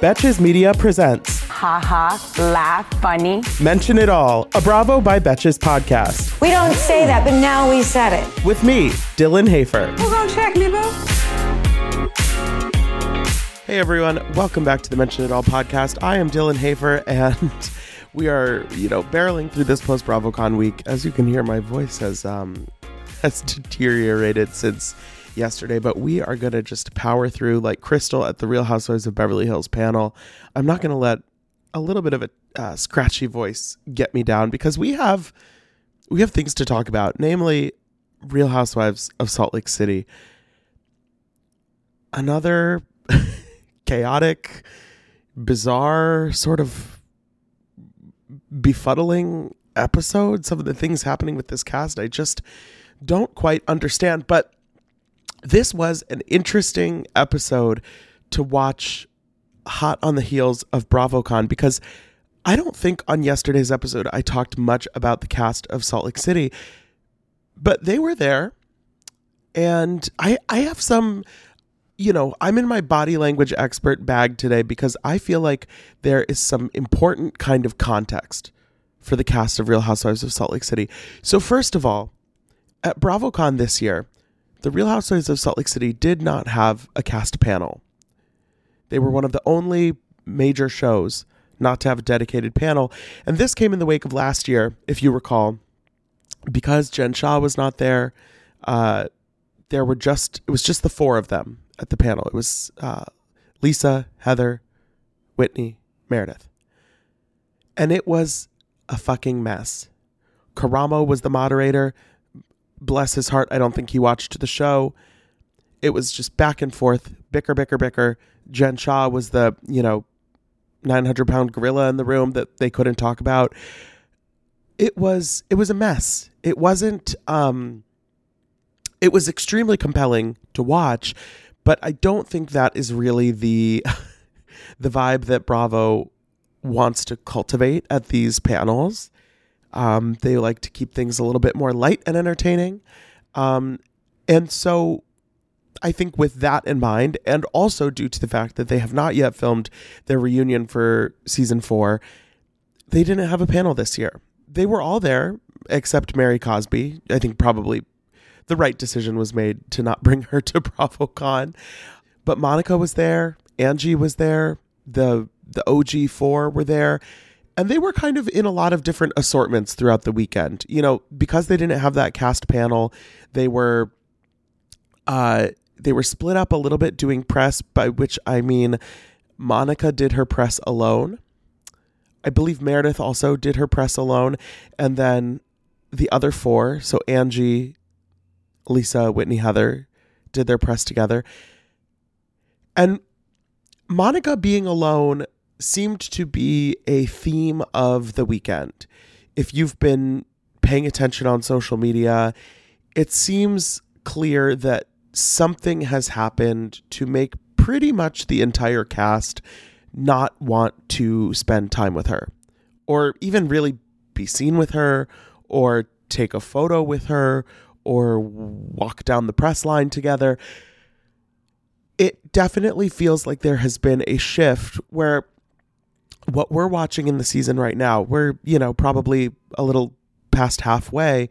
Betches Media presents Ha ha, laugh, funny. Mention It All, a Bravo by Betches podcast. We don't say that, but now we said it. With me, Dylan Hafer. Who's gonna check me, boo? Hey everyone, welcome back to the Mention It All podcast. I am Dylan Hafer, and we are, you know, barreling through this post BravoCon week. As you can hear, my voice has um has deteriorated since yesterday, but we are going to just power through like Crystal at the Real Housewives of Beverly Hills panel. I'm not going to let a little bit of a uh, scratchy voice get me down because we have we have things to talk about, namely Real Housewives of Salt Lake City. Another chaotic, bizarre, sort of befuddling episode. Some of the things happening with this cast, I just don't quite understand. But this was an interesting episode to watch hot on the heels of BravoCon because I don't think on yesterday's episode I talked much about the cast of Salt Lake City, but they were there. And I I have some you know, I'm in my body language expert bag today because I feel like there is some important kind of context for the cast of Real Housewives of Salt Lake City. So first of all, at BravoCon this year, the Real Housewives of Salt Lake City did not have a cast panel. They were one of the only major shows not to have a dedicated panel. And this came in the wake of last year, if you recall, because Jen Shah was not there. Uh, there were just, it was just the four of them at the panel. It was uh, Lisa, Heather, Whitney, Meredith. And it was a fucking mess. Karamo was the moderator bless his heart, I don't think he watched the show. It was just back and forth, bicker, bicker, bicker. Jen Shah was the, you know, 900 pound gorilla in the room that they couldn't talk about. It was, it was a mess. It wasn't, um, it was extremely compelling to watch, but I don't think that is really the, the vibe that Bravo wants to cultivate at these panels. Um, they like to keep things a little bit more light and entertaining. Um, and so I think with that in mind, and also due to the fact that they have not yet filmed their reunion for season four, they didn't have a panel this year. They were all there except Mary Cosby. I think probably the right decision was made to not bring her to BravoCon. But Monica was there, Angie was there, the the OG four were there and they were kind of in a lot of different assortments throughout the weekend. You know, because they didn't have that cast panel, they were uh they were split up a little bit doing press, by which I mean Monica did her press alone. I believe Meredith also did her press alone, and then the other four, so Angie, Lisa, Whitney, Heather, did their press together. And Monica being alone seemed to be a theme of the weekend. If you've been paying attention on social media, it seems clear that something has happened to make pretty much the entire cast not want to spend time with her or even really be seen with her or take a photo with her or walk down the press line together. It definitely feels like there has been a shift where what we're watching in the season right now, we're, you know, probably a little past halfway.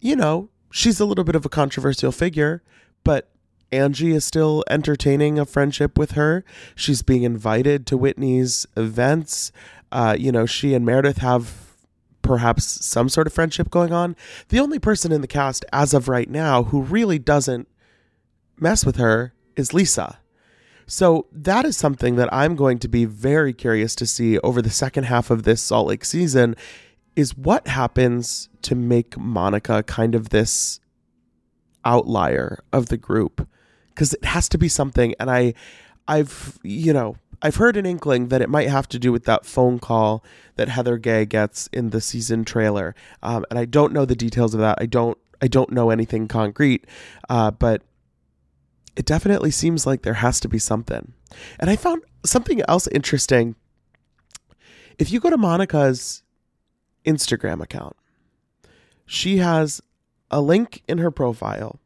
You know, she's a little bit of a controversial figure, but Angie is still entertaining a friendship with her. She's being invited to Whitney's events. Uh, you know, she and Meredith have perhaps some sort of friendship going on. The only person in the cast as of right now who really doesn't mess with her is Lisa. So that is something that I'm going to be very curious to see over the second half of this Salt Lake season is what happens to make Monica kind of this outlier of the group. because it has to be something. And I, I've you know I've heard an inkling that it might have to do with that phone call that Heather Gay gets in the season trailer, um, and I don't know the details of that. I don't I don't know anything concrete, uh, but it definitely seems like there has to be something. And I found something else interesting. If you go to Monica's Instagram account, she has a link in her profile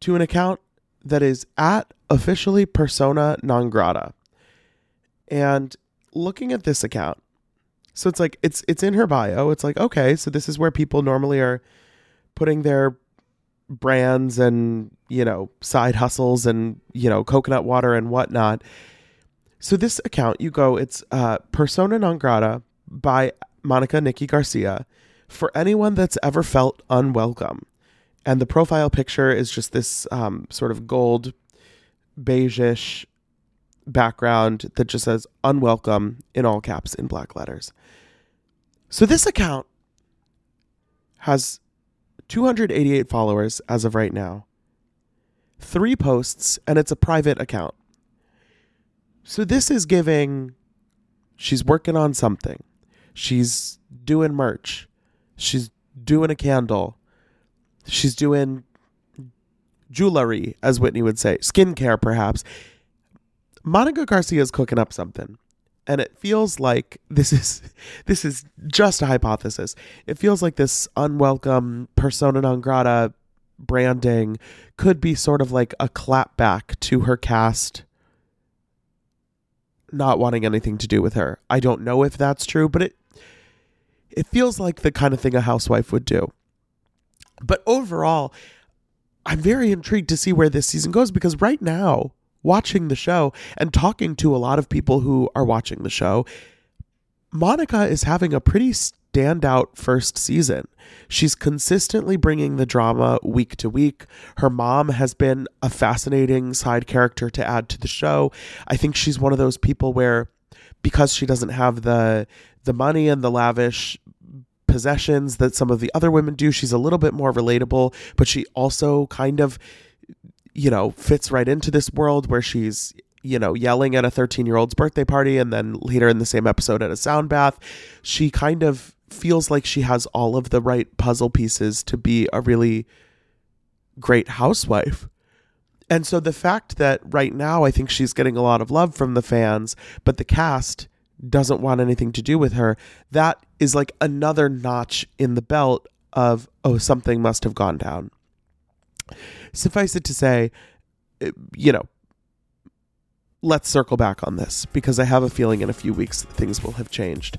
to an account that is at officially persona non grata. And looking at this account, so it's like it's it's in her bio. It's like, okay, so this is where people normally are putting their brands and, you know, side hustles and, you know, coconut water and whatnot. So this account, you go, it's uh, persona non grata by Monica Nikki Garcia for anyone that's ever felt unwelcome. And the profile picture is just this um, sort of gold, beigeish background that just says unwelcome in all caps in black letters. So this account has 288 followers as of right now, three posts, and it's a private account. So this is giving she's working on something. She's doing merch. She's doing a candle. She's doing jewelry, as Whitney would say, skincare perhaps. Monica Garcia is cooking up something. And it feels like this is this is just a hypothesis. It feels like this unwelcome persona non grata branding could be sort of like a clapback to her cast not wanting anything to do with her. I don't know if that's true, but it it feels like the kind of thing a housewife would do. But overall, I'm very intrigued to see where this season goes because right now, watching the show and talking to a lot of people who are watching the show, Monica is having a pretty standout first season. She's consistently bringing the drama week to week. Her mom has been a fascinating side character to add to the show. I think she's one of those people where because she doesn't have the the money and the lavish possessions that some of the other women do, she's a little bit more relatable, but she also kind of you know, fits right into this world where she's, you know, yelling at a 13 year old's birthday party and then later in the same episode at a sound bath. She kind of feels like she has all of the right puzzle pieces to be a really great housewife. And so the fact that right now I think she's getting a lot of love from the fans, but the cast doesn't want anything to do with her, that is like another notch in the belt of, oh, something must have gone down. Suffice it to say, uh, you know, let's circle back on this because I have a feeling in a few weeks things will have changed.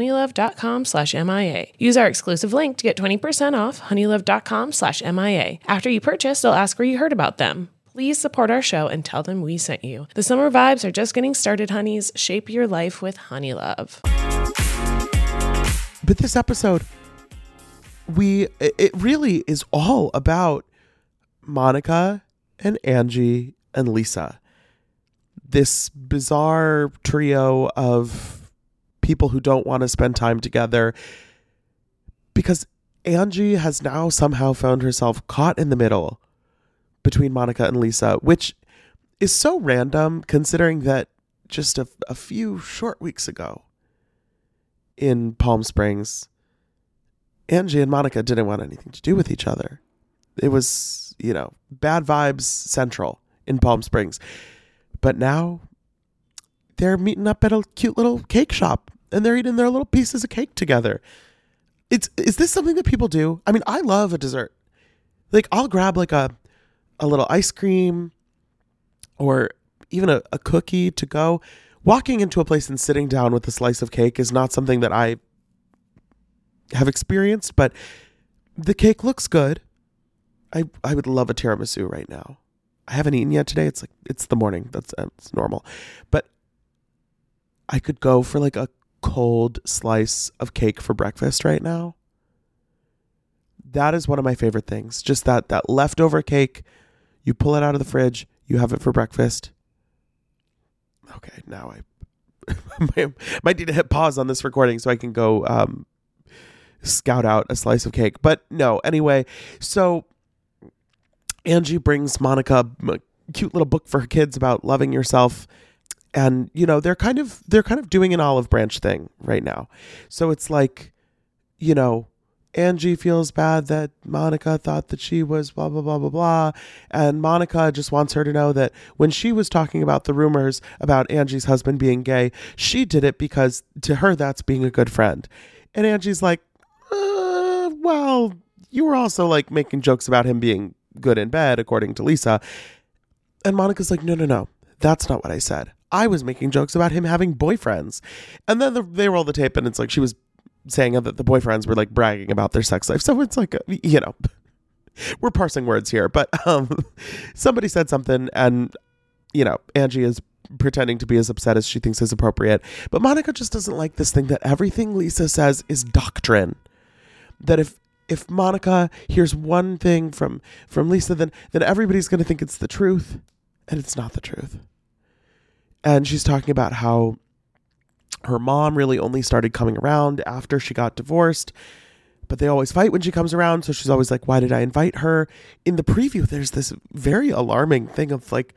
honeylove.com slash MIA. Use our exclusive link to get 20% off honeylove.com slash MIA. After you purchase, they'll ask where you heard about them. Please support our show and tell them we sent you. The summer vibes are just getting started, honeys. Shape your life with Honeylove. But this episode, we it really is all about Monica and Angie and Lisa. This bizarre trio of people who don't want to spend time together because Angie has now somehow found herself caught in the middle between Monica and Lisa, which is so random considering that just a, a few short weeks ago in Palm Springs, Angie and Monica didn't want anything to do with each other. It was, you know, bad vibes central in Palm Springs. But now they're meeting up at a cute little cake shop and they're eating their little pieces of cake together. It's is this something that people do? I mean, I love a dessert. Like I'll grab like a a little ice cream or even a, a cookie to go. Walking into a place and sitting down with a slice of cake is not something that I have experienced, but the cake looks good. I I would love a tiramisu right now. I haven't eaten yet today. It's like it's the morning. That's uh, it's normal. But I could go for like a cold slice of cake for breakfast right now. That is one of my favorite things. Just that that leftover cake, you pull it out of the fridge, you have it for breakfast. Okay, now I might need to hit pause on this recording so I can go um, scout out a slice of cake. But no, anyway, so Angie brings Monica a cute little book for her kids about loving yourself and you know they're kind of they're kind of doing an olive branch thing right now. So it's like you know angie feels bad that monica thought that she was blah blah blah blah blah. And monica just wants her to know that when she was talking about the rumors about angie's husband being gay she did it because to her that's being a good friend. And angie's like uh, well you were also like making jokes about him being good in bed according to lisa. And monica's like no no no. That's not what i said I was making jokes about him having boyfriends. And then the, they roll the tape and it's like she was saying that the boyfriends were like bragging about their sex life. So it's like, you know, we're parsing words here, but um, somebody said something and, you know, Angie is pretending to be as upset as she thinks is appropriate. But Monica just doesn't like this thing that everything Lisa says is doctrine. That if if Monica hears one thing from from Lisa, then then everybody's going to think it's the truth, and it's not the truth and she's talking about how her mom really only started coming around after she got divorced but they always fight when she comes around. So she's always like why did i invite her? In the preview there's this very alarming thing of like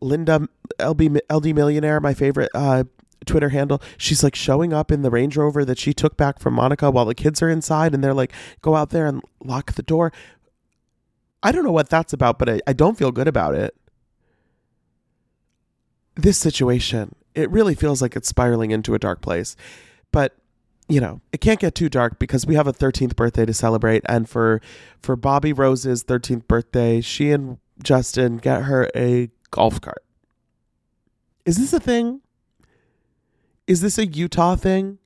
linda lb ld millionaire my favorite uh, twitter handle she's like showing up in the range rover that she took back from monica while the kids are inside and they're like go out there and lock the door. I don't know what that's about but i, I don't feel good about it this situation, it really feels like it's spiraling into a dark place. But you know, it can't get too dark because we have a 13th birthday to celebrate and for for Bobbi Rose's 13th birthday, she and Justin get her a golf cart. Is this a thing? Is this a Utah thing?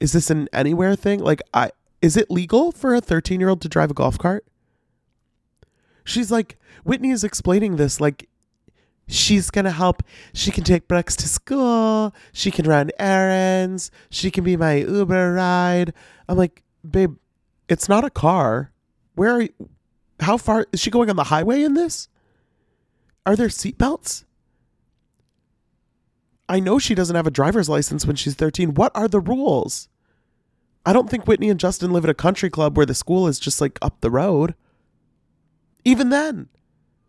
Is this an anywhere thing? Like I is it legal for a 13-year-old to drive a golf cart? She's like Whitney is explaining this like she's gonna help. She can take brooks to school. She can run errands. She can be my uber ride. I'm like babe it's not a car. Where are you how far is she going on the highway in this? Are there seatbelts? I know she doesn't have a driver's license when she's 13 what are the rules? I don't think whitney and justin live at a country club where the school is just like up the road. Even then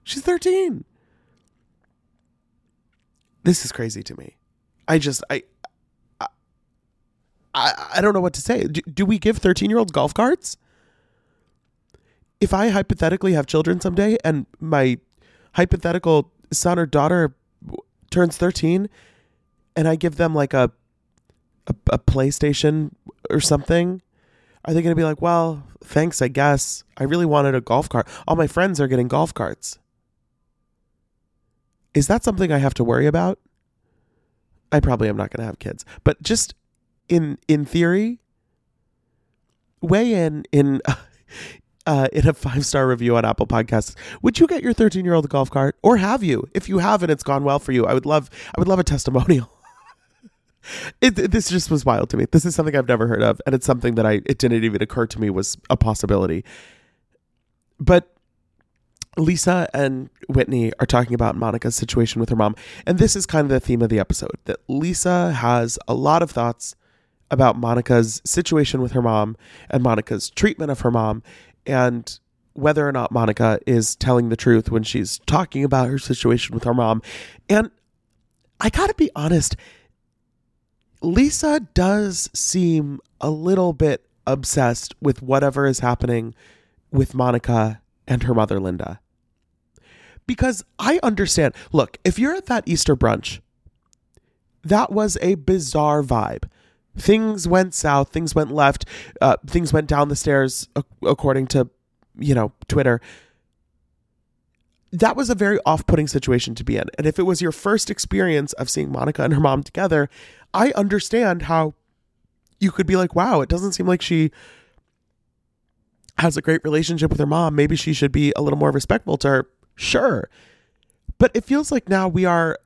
she's 13 this is crazy to me. I just I, I I, don't know what to say. Do, do we give 13 year olds golf carts? If I hypothetically have children someday and my hypothetical son or daughter turns 13 and I give them like a, a, a PlayStation or something, are they going to be like, well, thanks, I guess. I really wanted a golf cart. All my friends are getting golf carts. Is that something I have to worry about? I probably am not going to have kids, but just in in theory, weigh in in uh, in a five star review on Apple Podcasts. Would you get your thirteen year old a golf cart, or have you? If you have and it's gone well for you, I would love I would love a testimonial. it, this just was wild to me. This is something I've never heard of, and it's something that I it didn't even occur to me was a possibility. But Lisa and Whitney are talking about Monica's situation with her mom. And this is kind of the theme of the episode that Lisa has a lot of thoughts about Monica's situation with her mom and Monica's treatment of her mom and whether or not Monica is telling the truth when she's talking about her situation with her mom. And I got to be honest, Lisa does seem a little bit obsessed with whatever is happening with Monica and her mother, Linda because I understand. Look, if you're at that Easter brunch, that was a bizarre vibe. Things went south, things went left, uh, things went down the stairs, according to, you know, Twitter. That was a very off putting situation to be in. And if it was your first experience of seeing Monica and her mom together, I understand how you could be like, wow, it doesn't seem like she has a great relationship with her mom. Maybe she should be a little more respectful to her. Sure. But it feels like now we are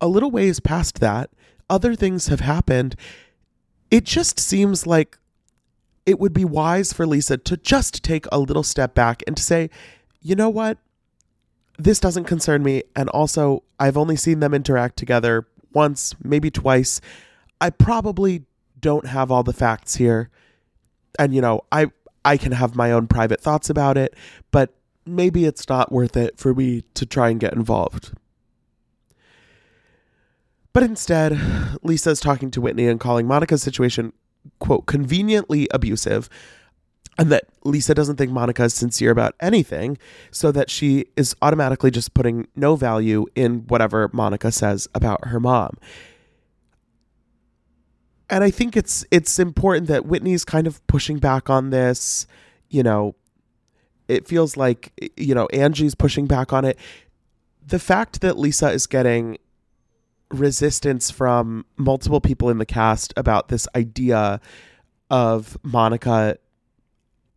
a little ways past that. Other things have happened. It just seems like it would be wise for Lisa to just take a little step back and to say, you know what? This doesn't concern me. And also, I've only seen them interact together once, maybe twice. I probably don't have all the facts here. And, you know, I. I can have my own private thoughts about it, but maybe it's not worth it for me to try and get involved. But instead, Lisa's talking to Whitney and calling Monica's situation, quote, conveniently abusive, and that Lisa doesn't think Monica is sincere about anything, so that she is automatically just putting no value in whatever Monica says about her mom. And I think it's it's important that Whitney's kind of pushing back on this, you know, it feels like you know Angie's pushing back on it. The fact that Lisa is getting resistance from multiple people in the cast about this idea of Monica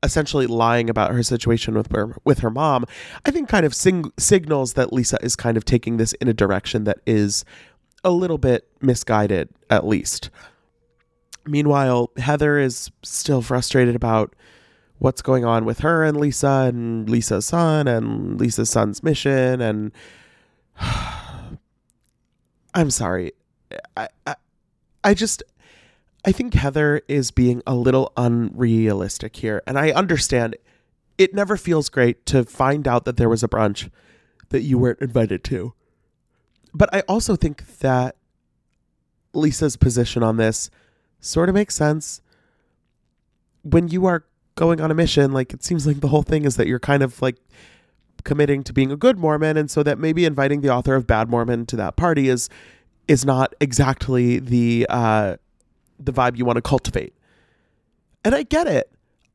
essentially lying about her situation with her with her mom, I think kind of sing- signals that Lisa is kind of taking this in a direction that is a little bit misguided at least. Meanwhile, Heather is still frustrated about what's going on with her and Lisa and Lisa's son and Lisa's son's mission and I'm sorry. I, I I just I think Heather is being a little unrealistic here and I understand it never feels great to find out that there was a brunch that you weren't invited to. But I also think that Lisa's position on this sort of makes sense. When you are going on a mission, like it seems like the whole thing is that you're kind of like committing to being a good Mormon, and so that maybe inviting the author of Bad Mormon to that party is is not exactly the uh, the vibe you want to cultivate. And I get it.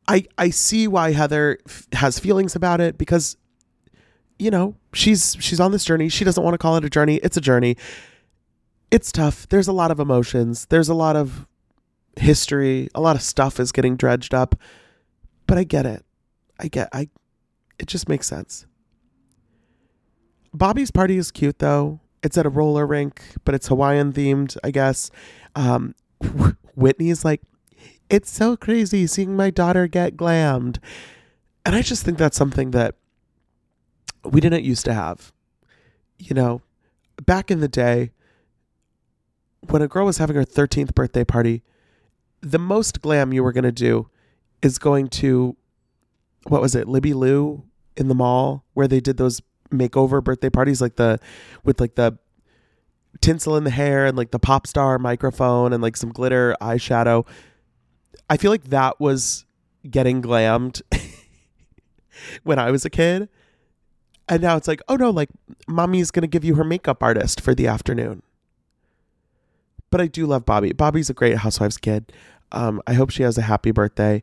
I I see why Heather f- has feelings about it because you know she's she's on this journey. She doesn't want to call it a journey. It's a journey. It's tough. There's a lot of emotions. There's a lot of history. A lot of stuff is getting dredged up. But I get it. I get I it just makes sense. Bobbi's party is cute though. It's at a roller rink, but it's Hawaiian themed, I guess. Um, Whitney's like, it's so crazy seeing my daughter get glammed. And I just think that's something that we didn't used to have. You know, back in the day, when a girl was having her 13th birthday party, the most glam you were going to do is going to what was it, Libby Lu in the mall where they did those makeover birthday parties like the with like the tinsel in the hair and like the pop star microphone and like some glitter eyeshadow. I feel like that was getting glammed when I was a kid. And now it's like, oh no, like mommy's going to give you her makeup artist for the afternoon. But I do love Bobbi. Bobbi's a great housewives kid. Um, I hope she has a happy birthday.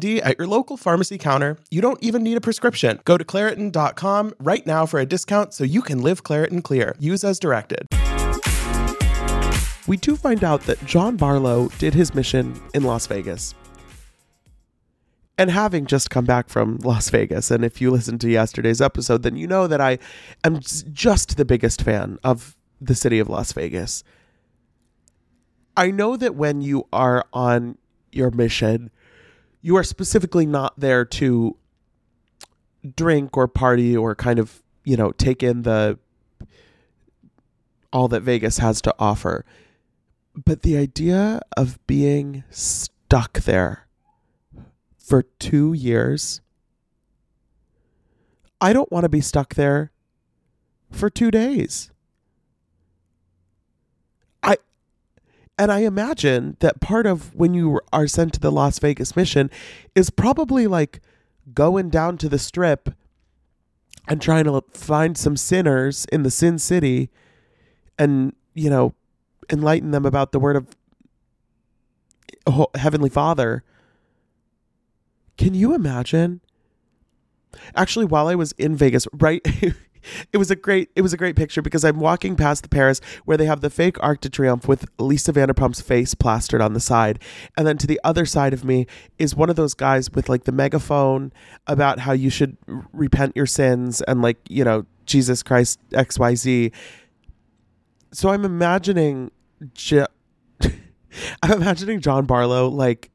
D at your local pharmacy counter. You don't even need a prescription. Go to Claritin.com right now for a discount so you can live Claritin Clear. Use as directed. We do find out that John Barlow did his mission in Las Vegas. And having just come back from Las Vegas, and if you listened to yesterday's episode, then you know that I am just the biggest fan of the city of Las Vegas. I know that when you are on your mission, you are specifically not there to drink or party or kind of, you know, take in the all that Vegas has to offer. But the idea of being stuck there for 2 years I don't want to be stuck there for 2 days. I and I imagine that part of when you are sent to the Las Vegas mission is probably like going down to the strip and trying to find some sinners in the sin city and, you know, enlighten them about the word of Heavenly Father. Can you imagine? Actually, while I was in Vegas, right it was a great it was a great picture because I'm walking past the Paris where they have the fake Arc de Triomphe with Lisa Vanderpump's face plastered on the side, and then to the other side of me is one of those guys with like the megaphone about how you should repent your sins and like you know Jesus Christ X Y Z. So I'm imagining, I'm imagining John Barlow like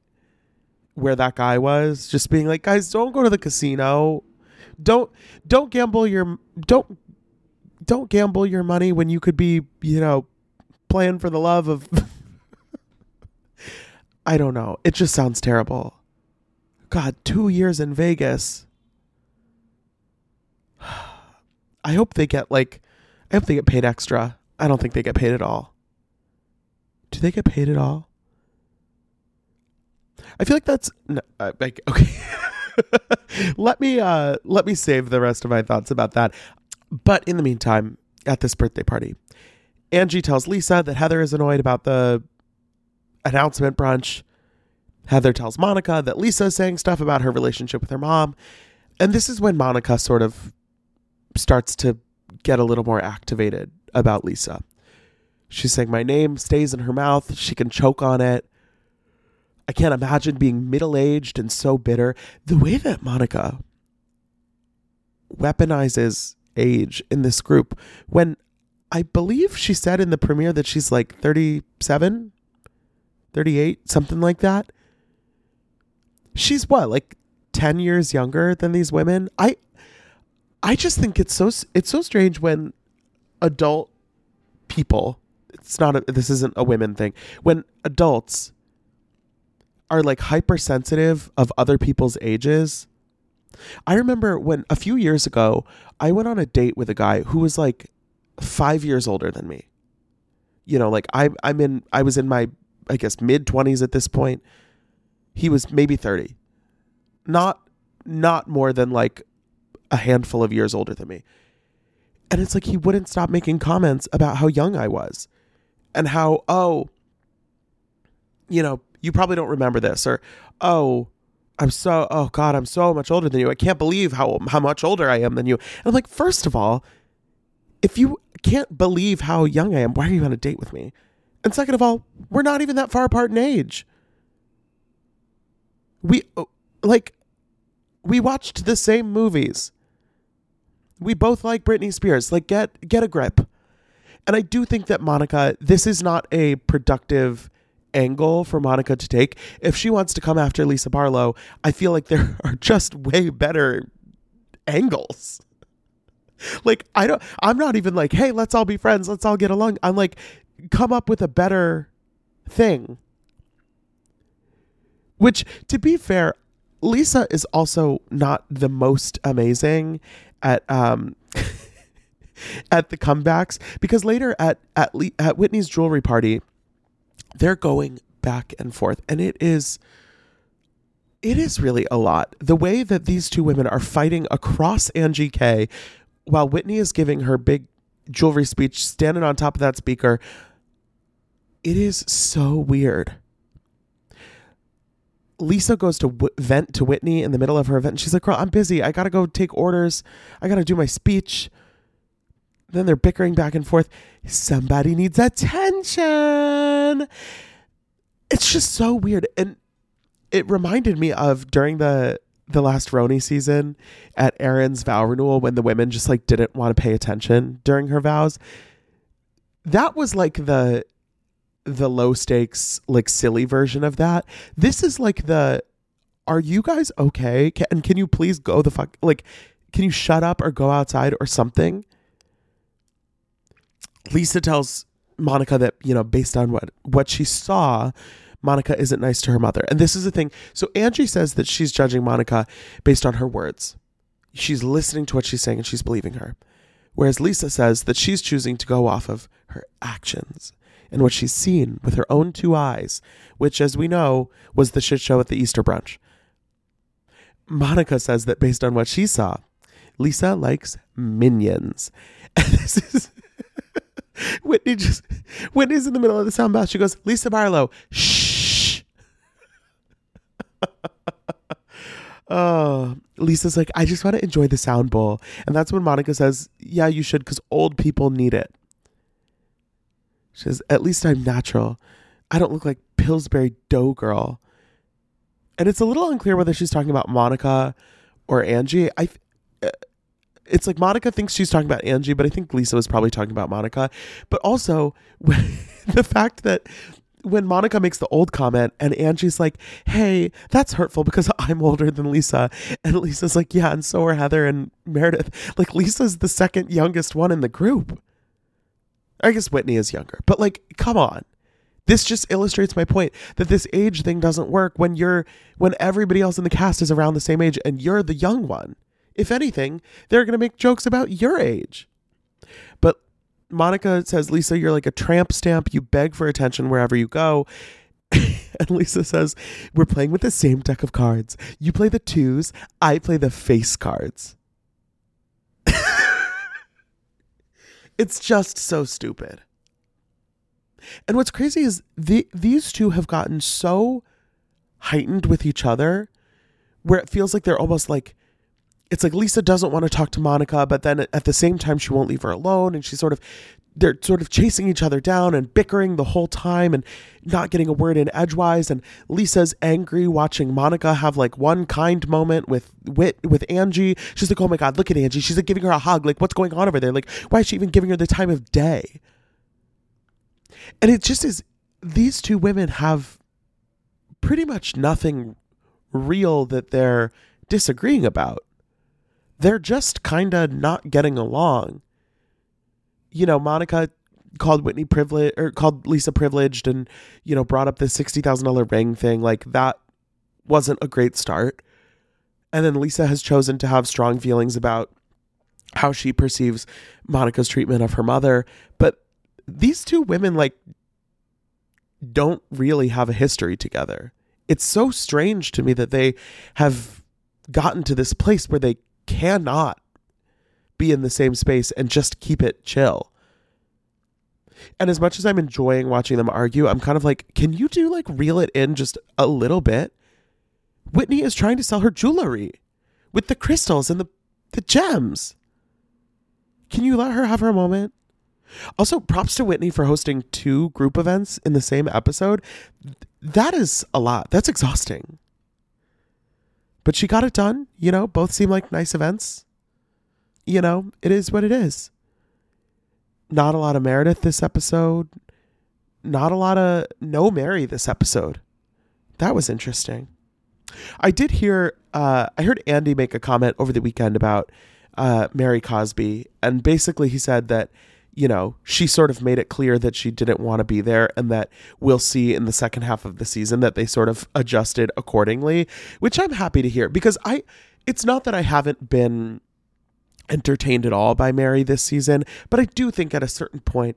where that guy was, just being like, guys, don't go to the casino don't don't gamble your don't don't gamble your money when you could be you know playing for the love of i don't know it just sounds terrible god two years in vegas I hope they get like, I hope they get paid extra. I don't think they get paid at all. Do they get paid at all? I feel like that's no, uh, like okay. let me uh let me save the rest of my thoughts about that. But in the meantime, at this birthday party, Angie tells Lisa that Heather is annoyed about the announcement brunch. Heather tells Monica that Lisa is saying stuff about her relationship with her mom. And this is when Monica sort of starts to get a little more activated about Lisa. She's saying, My name stays in her mouth. She can choke on it. I can't imagine being middle aged and so bitter. The way that Monica weaponizes age in this group, when I believe she said in the premiere that she's like 37, 38, something like that. She's what, like 10 years younger than these women? I I just think it's so it's so strange when adult people it's not a, this isn't a women thing. When adults are like hypersensitive of other people's ages. I remember when a few years ago, I went on a date with a guy who was like 5 years older than me. You know, like I I'm in I was in my I guess mid 20s at this point. He was maybe 30. Not not more than like a handful of years older than me. And it's like he wouldn't stop making comments about how young I was and how, oh, you know, you probably don't remember this, or, oh, I'm so, oh God, I'm so much older than you. I can't believe how, how much older I am than you. And I'm like, first of all, if you can't believe how young I am, why are you on a date with me? And second of all, we're not even that far apart in age. We, like, we watched the same movies. We both like Britney Spears. Like get get a grip. And I do think that Monica, this is not a productive angle for Monica to take. If she wants to come after Lisa Barlow, I feel like there are just way better angles. Like I don't I'm not even like, "Hey, let's all be friends. Let's all get along." I'm like, "Come up with a better thing." Which to be fair, Lisa is also not the most amazing at um at the comebacks because later at at Le- at Whitney's jewelry party they're going back and forth and it is it is really a lot. The way that these two women are fighting across Angie K while Whitney is giving her big jewelry speech standing on top of that speaker it is so weird. Lisa goes to w- vent to Whitney in the middle of her event. She's like, Girl, I'm busy. I got to go take orders. I got to do my speech. Then they're bickering back and forth. Somebody needs attention. It's just so weird. And it reminded me of during the the last RHONY season at Erin's vow renewal when the women just like didn't want to pay attention during her vows. That was like the the low stakes like silly version of that. This is like the are you guys okay? Can, and can you please go the fuck like can you shut up or go outside or something? Lisa tells Monica that, you know, based on what what she saw, Monica isn't nice to her mother. And this is the thing. So Angie says that she's judging Monica based on her words. She's listening to what she's saying and she's believing her. Whereas Lisa says that she's choosing to go off of her actions and what she's seen with her own two eyes, which, as we know, was the shit show at the Easter brunch. Monica says that based on what she saw, Lisa likes minions. And this is Whitney just Whitney's in the middle of the sound bath. She goes, Lisa Barlow, shh. oh, Lisa's like, I just want to enjoy the sound bowl. And that's when Monica says, Yeah, you should, because old people need it. She says, At least I'm natural. I don't look like Pillsbury Dough Girl. And it's a little unclear whether she's talking about Monica or Angie. I uh, it's like Monica thinks she's talking about Angie, but I think Lisa was probably talking about Monica. But also the fact that when Monica makes the old comment and Angie's like, "Hey, that's hurtful because I'm older than Lisa," and Lisa's like, "Yeah, and so are Heather and Meredith." Like Lisa's the second youngest one in the group. I guess Whitney is younger, but like, come on. This just illustrates my point that this age thing doesn't work when you're when everybody else in the cast is around the same age and you're the young one. If anything, they're going to make jokes about your age. But Monica says, Lisa, you're like a tramp stamp. You beg for attention wherever you go. and Lisa says, We're playing with the same deck of cards. You play the twos, I play the face cards. it's just so stupid. And what's crazy is the, these two have gotten so heightened with each other where it feels like they're almost like it's like Lisa doesn't want to talk to Monica, but then at the same time she won't leave her alone and she's sort of they're sort of chasing each other down and bickering the whole time and not getting a word in edgewise and Lisa's angry watching Monica have like one kind moment with wit with Angie. She's like, "Oh my god, look at Angie." She's like giving her a hug. Like, "What's going on over there? Like, why is she even giving her the time of day?" And it just is these two women have pretty much nothing real that they're disagreeing about. They're just kind of not getting along. You know, Monica called Whitney privileged or called Lisa privileged and, you know, brought up the $60,000 ring thing. Like that wasn't a great start. And then Lisa has chosen to have strong feelings about how she perceives Monica's treatment of her mother. But these two women, like, don't really have a history together. It's so strange to me that they have gotten to this place where they cannot be in the same space and just keep it chill. And as much as I'm enjoying watching them argue, I'm kind of like, can you do like reel it in just a little bit? Whitney is trying to sell her jewelry with the crystals and the, the gems. Can you let her have her moment? Also, props to Whitney for hosting two group events in the same episode. That is a lot. That's exhausting. But she got it done. You know, both seem like nice events. You know, it is what it is. Not a lot of Meredith this episode. Not a lot of no Mary this episode. That was interesting. I did hear, uh, I heard Andy make a comment over the weekend about uh, Mary Cosby. And basically, he said that you know, she sort of made it clear that she didn't want to be there and that we'll see in the second half of the season that they sort of adjusted accordingly, which I'm happy to hear because I it's not that I haven't been entertained at all by Mary this season, but I do think at a certain point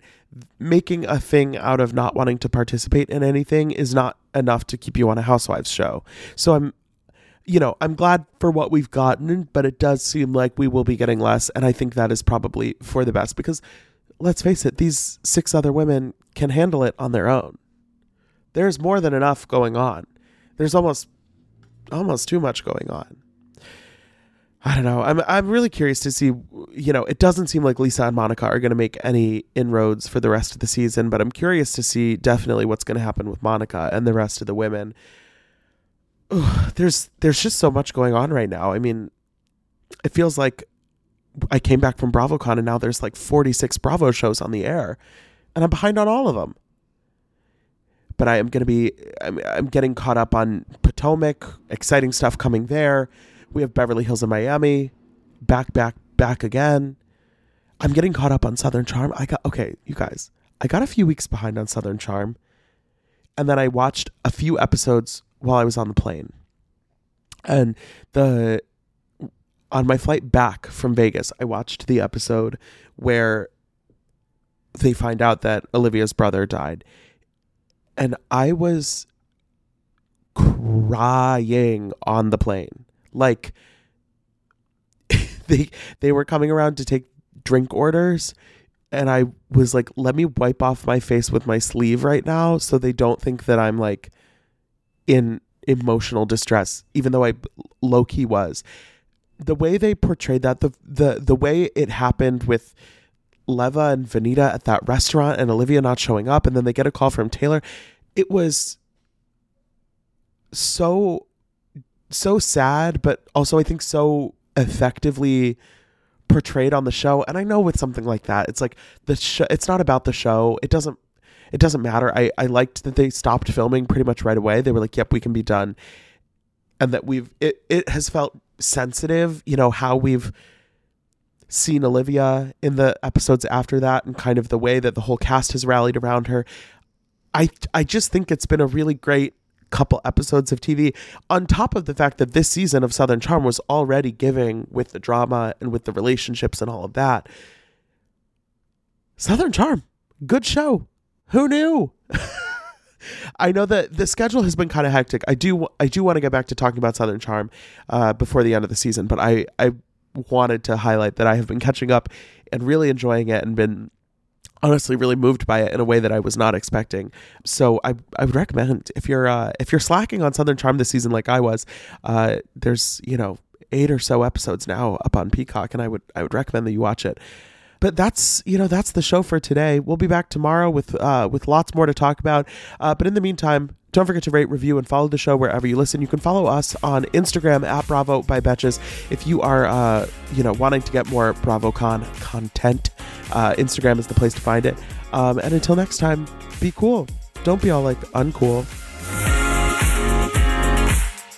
making a thing out of not wanting to participate in anything is not enough to keep you on a housewives show. So I'm you know, I'm glad for what we've gotten, but it does seem like we will be getting less and I think that is probably for the best because let's face it, these six other women can handle it on their own. There's more than enough going on. There's almost almost too much going on. I don't know. I'm I'm really curious to see. You know, it doesn't seem like Lisa and Monica are going to make any inroads for the rest of the season, but I'm curious to see definitely what's going to happen with Monica and the rest of the women. Ugh, there's there's just so much going on right now. I mean, it feels like I came back from BravoCon and now there's like 46 Bravo shows on the air, and I'm behind on all of them. But I am going to be, I'm, I'm getting caught up on Potomac, exciting stuff coming there. We have Beverly Hills and Miami, back, back, back again. I'm getting caught up on Southern Charm. I got, okay, you guys, I got a few weeks behind on Southern Charm. And then I watched a few episodes while I was on the plane. And the on my flight back from Vegas, I watched the episode where they find out that Olivia's brother died. And I was crying on the plane. Like they they were coming around to take drink orders and I was like, let me wipe off my face with my sleeve right now so they don't think that I'm like in emotional distress, even though I low key was the way they portrayed that, the the the way it happened with Leva and Venita at that restaurant and Olivia not showing up, and then they get a call from Taylor, it was so so sad, but also I think so effectively portrayed on the show. And I know with something like that, it's like the show. It's not about the show. It doesn't. It doesn't matter. I I liked that they stopped filming pretty much right away. They were like, "Yep, we can be done," and that we've it. It has felt sensitive, you know, how we've seen Olivia in the episodes after that and kind of the way that the whole cast has rallied around her. I I just think it's been a really great couple episodes of TV, on top of the fact that this season of Southern Charm was already giving with the drama and with the relationships and all of that. Southern Charm, good show. Who knew? I know that the schedule has been kind of hectic. I do I do want to get back to talking about Southern Charm uh, before the end of the season, but I I wanted to highlight that I have been catching up and really enjoying it and been honestly really moved by it in a way that I was not expecting. So I I would recommend if you're uh, if you're slacking on Southern Charm this season like I was, uh, there's you know eight or so episodes now up on Peacock, and I would I would recommend that you watch it. But that's you know that's the show for today. We'll be back tomorrow with uh, with lots more to talk about. Uh, but in the meantime, don't forget to rate, review, and follow the show wherever you listen. You can follow us on Instagram at Bravo by Betches. If you are, uh, you know, wanting to get more BravoCon content, uh, Instagram is the place to find it. Um, and until next time, be cool. Don't be all like uncool.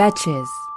Betches.